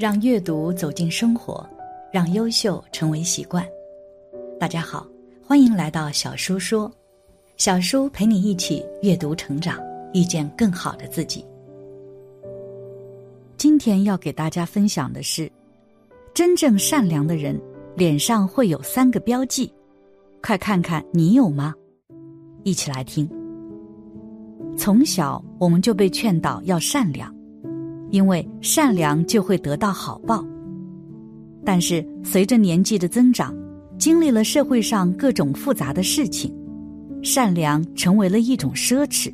让阅读走进生活，让优秀成为习惯。大家好，欢迎来到小叔说，小叔陪你一起阅读成长，遇见更好的自己。今天要给大家分享的是，真正善良的人脸上会有三个标记，快看看你有吗？一起来听。从小我们就被劝导要善良。因为善良就会得到好报，但是随着年纪的增长，经历了社会上各种复杂的事情，善良成为了一种奢侈，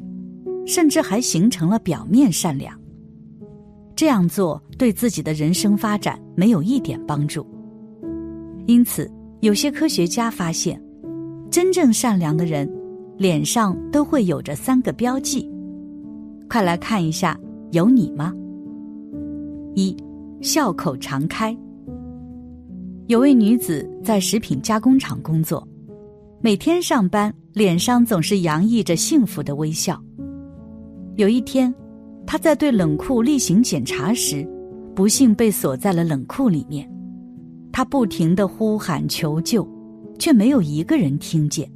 甚至还形成了表面善良。这样做对自己的人生发展没有一点帮助。因此，有些科学家发现，真正善良的人脸上都会有着三个标记。快来看一下，有你吗？一，笑口常开。有位女子在食品加工厂工作，每天上班脸上总是洋溢着幸福的微笑。有一天，她在对冷库例行检查时，不幸被锁在了冷库里面。她不停的呼喊求救，却没有一个人听见。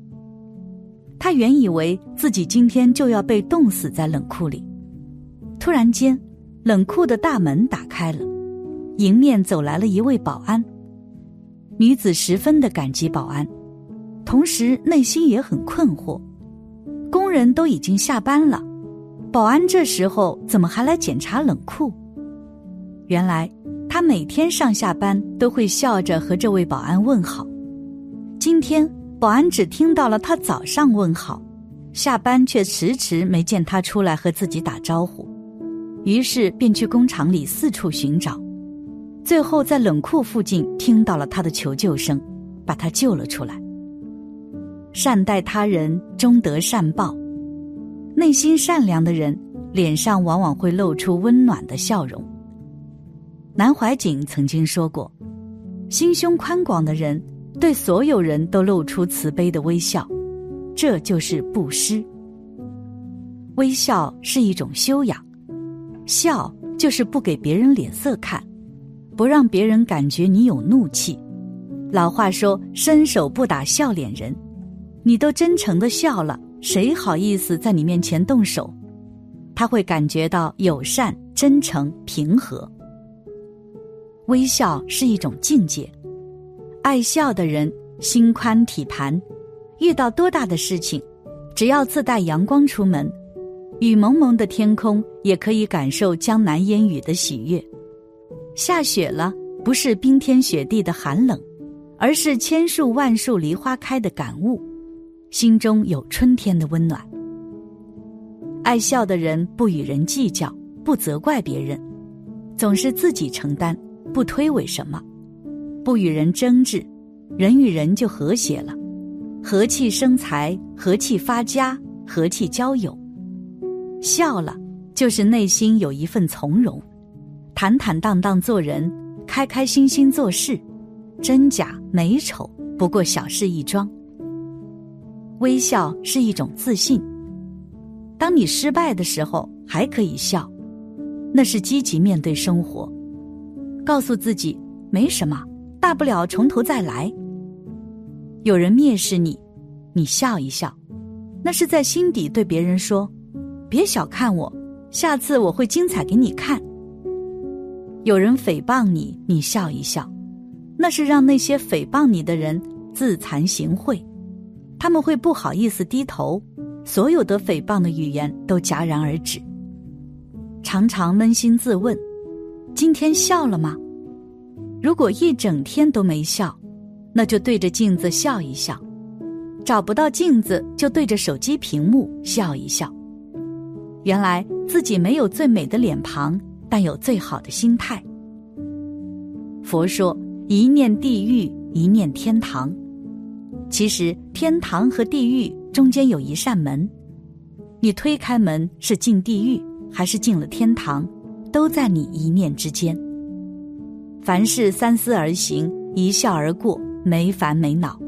她原以为自己今天就要被冻死在冷库里，突然间。冷库的大门打开了，迎面走来了一位保安。女子十分的感激保安，同时内心也很困惑：工人都已经下班了，保安这时候怎么还来检查冷库？原来他每天上下班都会笑着和这位保安问好，今天保安只听到了他早上问好，下班却迟迟没见他出来和自己打招呼。于是便去工厂里四处寻找，最后在冷库附近听到了他的求救声，把他救了出来。善待他人，终得善报。内心善良的人，脸上往往会露出温暖的笑容。南怀瑾曾经说过：“心胸宽广的人，对所有人都露出慈悲的微笑，这就是布施。微笑是一种修养。”笑就是不给别人脸色看，不让别人感觉你有怒气。老话说：“伸手不打笑脸人。”你都真诚的笑了，谁好意思在你面前动手？他会感觉到友善、真诚、平和。微笑是一种境界，爱笑的人心宽体盘，遇到多大的事情，只要自带阳光出门。雨蒙蒙的天空，也可以感受江南烟雨的喜悦。下雪了，不是冰天雪地的寒冷，而是千树万树梨花开的感悟，心中有春天的温暖。爱笑的人不与人计较，不责怪别人，总是自己承担，不推诿什么，不与人争执，人与人就和谐了，和气生财，和气发家，和气交友。笑了，就是内心有一份从容，坦坦荡荡做人，开开心心做事，真假美丑不过小事一桩。微笑是一种自信，当你失败的时候还可以笑，那是积极面对生活，告诉自己没什么，大不了从头再来。有人蔑视你，你笑一笑，那是在心底对别人说。别小看我，下次我会精彩给你看。有人诽谤你，你笑一笑，那是让那些诽谤你的人自惭形秽，他们会不好意思低头，所有的诽谤的语言都戛然而止。常常扪心自问，今天笑了吗？如果一整天都没笑，那就对着镜子笑一笑；找不到镜子，就对着手机屏幕笑一笑。原来自己没有最美的脸庞，但有最好的心态。佛说：“一念地狱，一念天堂。”其实天堂和地狱中间有一扇门，你推开门是进地狱还是进了天堂，都在你一念之间。凡事三思而行，一笑而过，没烦没恼。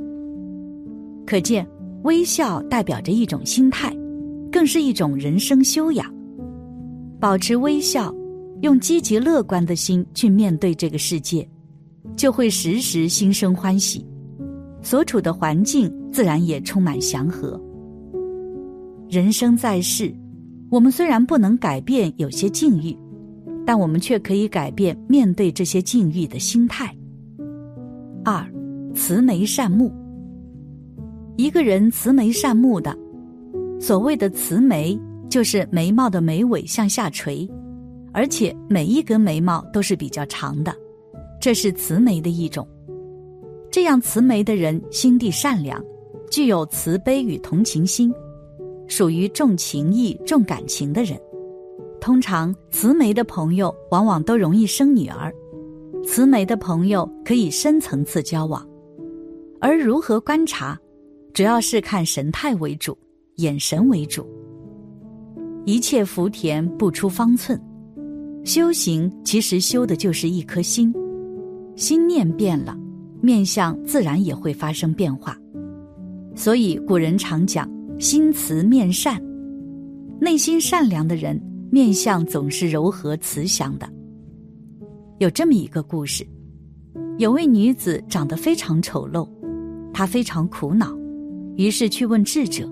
可见，微笑代表着一种心态。更是一种人生修养。保持微笑，用积极乐观的心去面对这个世界，就会时时心生欢喜，所处的环境自然也充满祥和。人生在世，我们虽然不能改变有些境遇，但我们却可以改变面对这些境遇的心态。二，慈眉善目。一个人慈眉善目的，所谓的慈眉，就是眉毛的眉尾向下垂。而且每一根眉毛都是比较长的，这是慈眉的一种。这样慈眉的人心地善良，具有慈悲与同情心，属于重情义、重感情的人。通常慈眉的朋友往往都容易生女儿，慈眉的朋友可以深层次交往。而如何观察，主要是看神态为主，眼神为主。一切福田不出方寸。修行其实修的就是一颗心，心念变了，面相自然也会发生变化。所以古人常讲“心慈面善”，内心善良的人，面相总是柔和慈祥的。有这么一个故事：有位女子长得非常丑陋，她非常苦恼，于是去问智者：“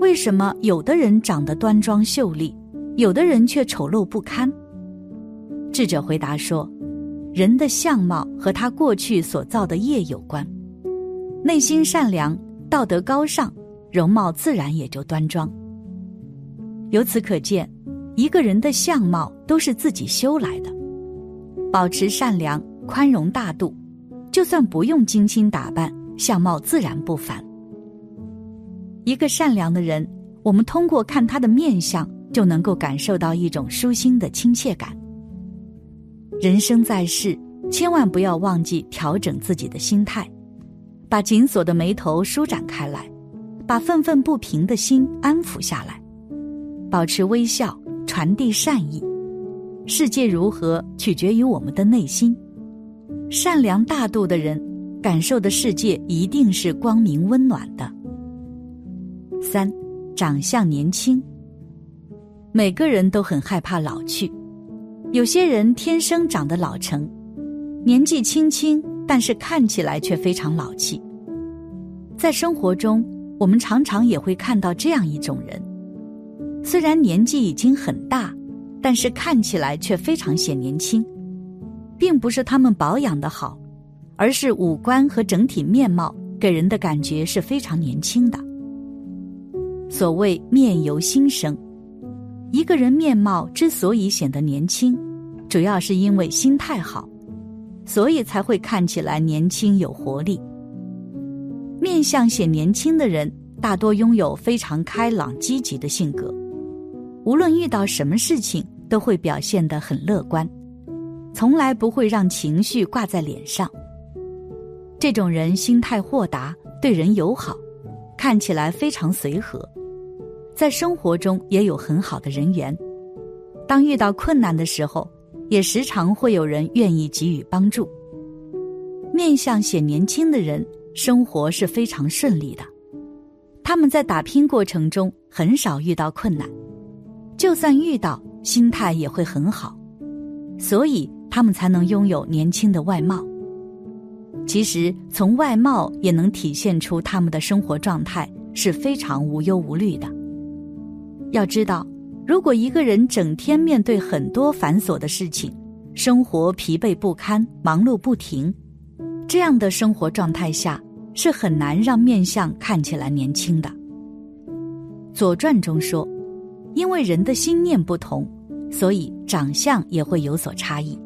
为什么有的人长得端庄秀丽，有的人却丑陋不堪？”智者回答说：“人的相貌和他过去所造的业有关，内心善良、道德高尚，容貌自然也就端庄。由此可见，一个人的相貌都是自己修来的。保持善良、宽容大度，就算不用精心打扮，相貌自然不凡。一个善良的人，我们通过看他的面相，就能够感受到一种舒心的亲切感。”人生在世，千万不要忘记调整自己的心态，把紧锁的眉头舒展开来，把愤愤不平的心安抚下来，保持微笑，传递善意。世界如何，取决于我们的内心。善良大度的人，感受的世界一定是光明温暖的。三，长相年轻。每个人都很害怕老去。有些人天生长得老成，年纪轻轻，但是看起来却非常老气。在生活中，我们常常也会看到这样一种人：虽然年纪已经很大，但是看起来却非常显年轻，并不是他们保养的好，而是五官和整体面貌给人的感觉是非常年轻的。所谓面由心生。一个人面貌之所以显得年轻，主要是因为心态好，所以才会看起来年轻有活力。面相显年轻的人，大多拥有非常开朗积极的性格，无论遇到什么事情，都会表现得很乐观，从来不会让情绪挂在脸上。这种人心态豁达，对人友好，看起来非常随和。在生活中也有很好的人缘，当遇到困难的时候，也时常会有人愿意给予帮助。面相显年轻的人，生活是非常顺利的，他们在打拼过程中很少遇到困难，就算遇到，心态也会很好，所以他们才能拥有年轻的外貌。其实从外貌也能体现出他们的生活状态是非常无忧无虑的。要知道，如果一个人整天面对很多繁琐的事情，生活疲惫不堪、忙碌不停，这样的生活状态下是很难让面相看起来年轻的。《左传》中说：“因为人的心念不同，所以长相也会有所差异。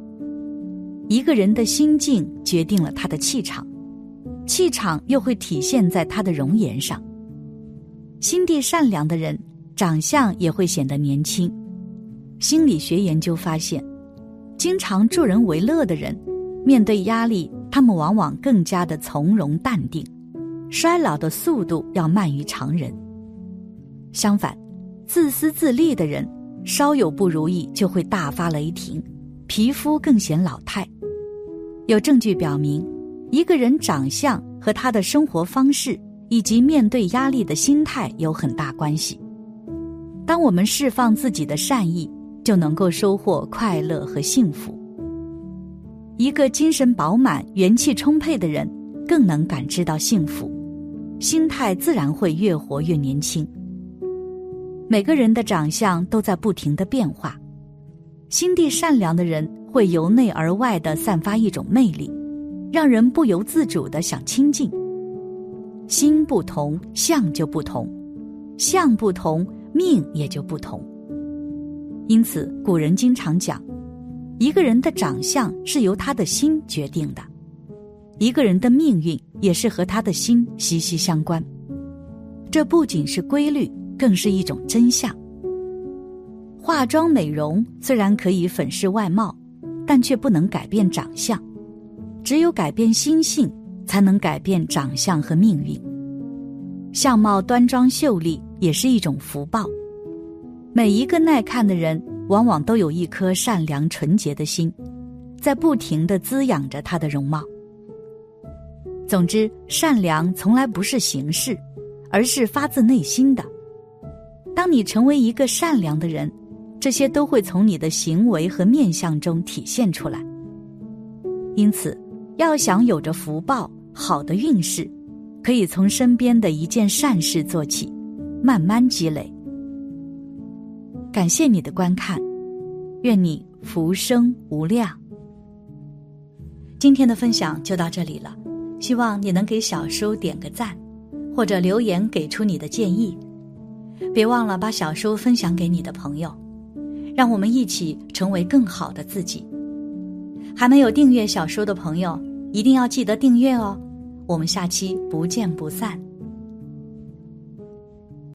一个人的心境决定了他的气场，气场又会体现在他的容颜上。心地善良的人。”长相也会显得年轻。心理学研究发现，经常助人为乐的人，面对压力，他们往往更加的从容淡定，衰老的速度要慢于常人。相反，自私自利的人，稍有不如意就会大发雷霆，皮肤更显老态。有证据表明，一个人长相和他的生活方式以及面对压力的心态有很大关系。当我们释放自己的善意，就能够收获快乐和幸福。一个精神饱满、元气充沛的人，更能感知到幸福，心态自然会越活越年轻。每个人的长相都在不停的变化，心地善良的人会由内而外的散发一种魅力，让人不由自主的想亲近。心不同，相就不同；相不同，命也就不同。因此，古人经常讲，一个人的长相是由他的心决定的，一个人的命运也是和他的心息息相关。这不仅是规律，更是一种真相。化妆美容虽然可以粉饰外貌，但却不能改变长相。只有改变心性。才能改变长相和命运。相貌端庄秀丽也是一种福报。每一个耐看的人，往往都有一颗善良纯洁的心，在不停的滋养着他的容貌。总之，善良从来不是形式，而是发自内心的。当你成为一个善良的人，这些都会从你的行为和面相中体现出来。因此。要想有着福报、好的运势，可以从身边的一件善事做起，慢慢积累。感谢你的观看，愿你福生无量。今天的分享就到这里了，希望你能给小叔点个赞，或者留言给出你的建议。别忘了把小叔分享给你的朋友，让我们一起成为更好的自己。还没有订阅小说的朋友，一定要记得订阅哦！我们下期不见不散。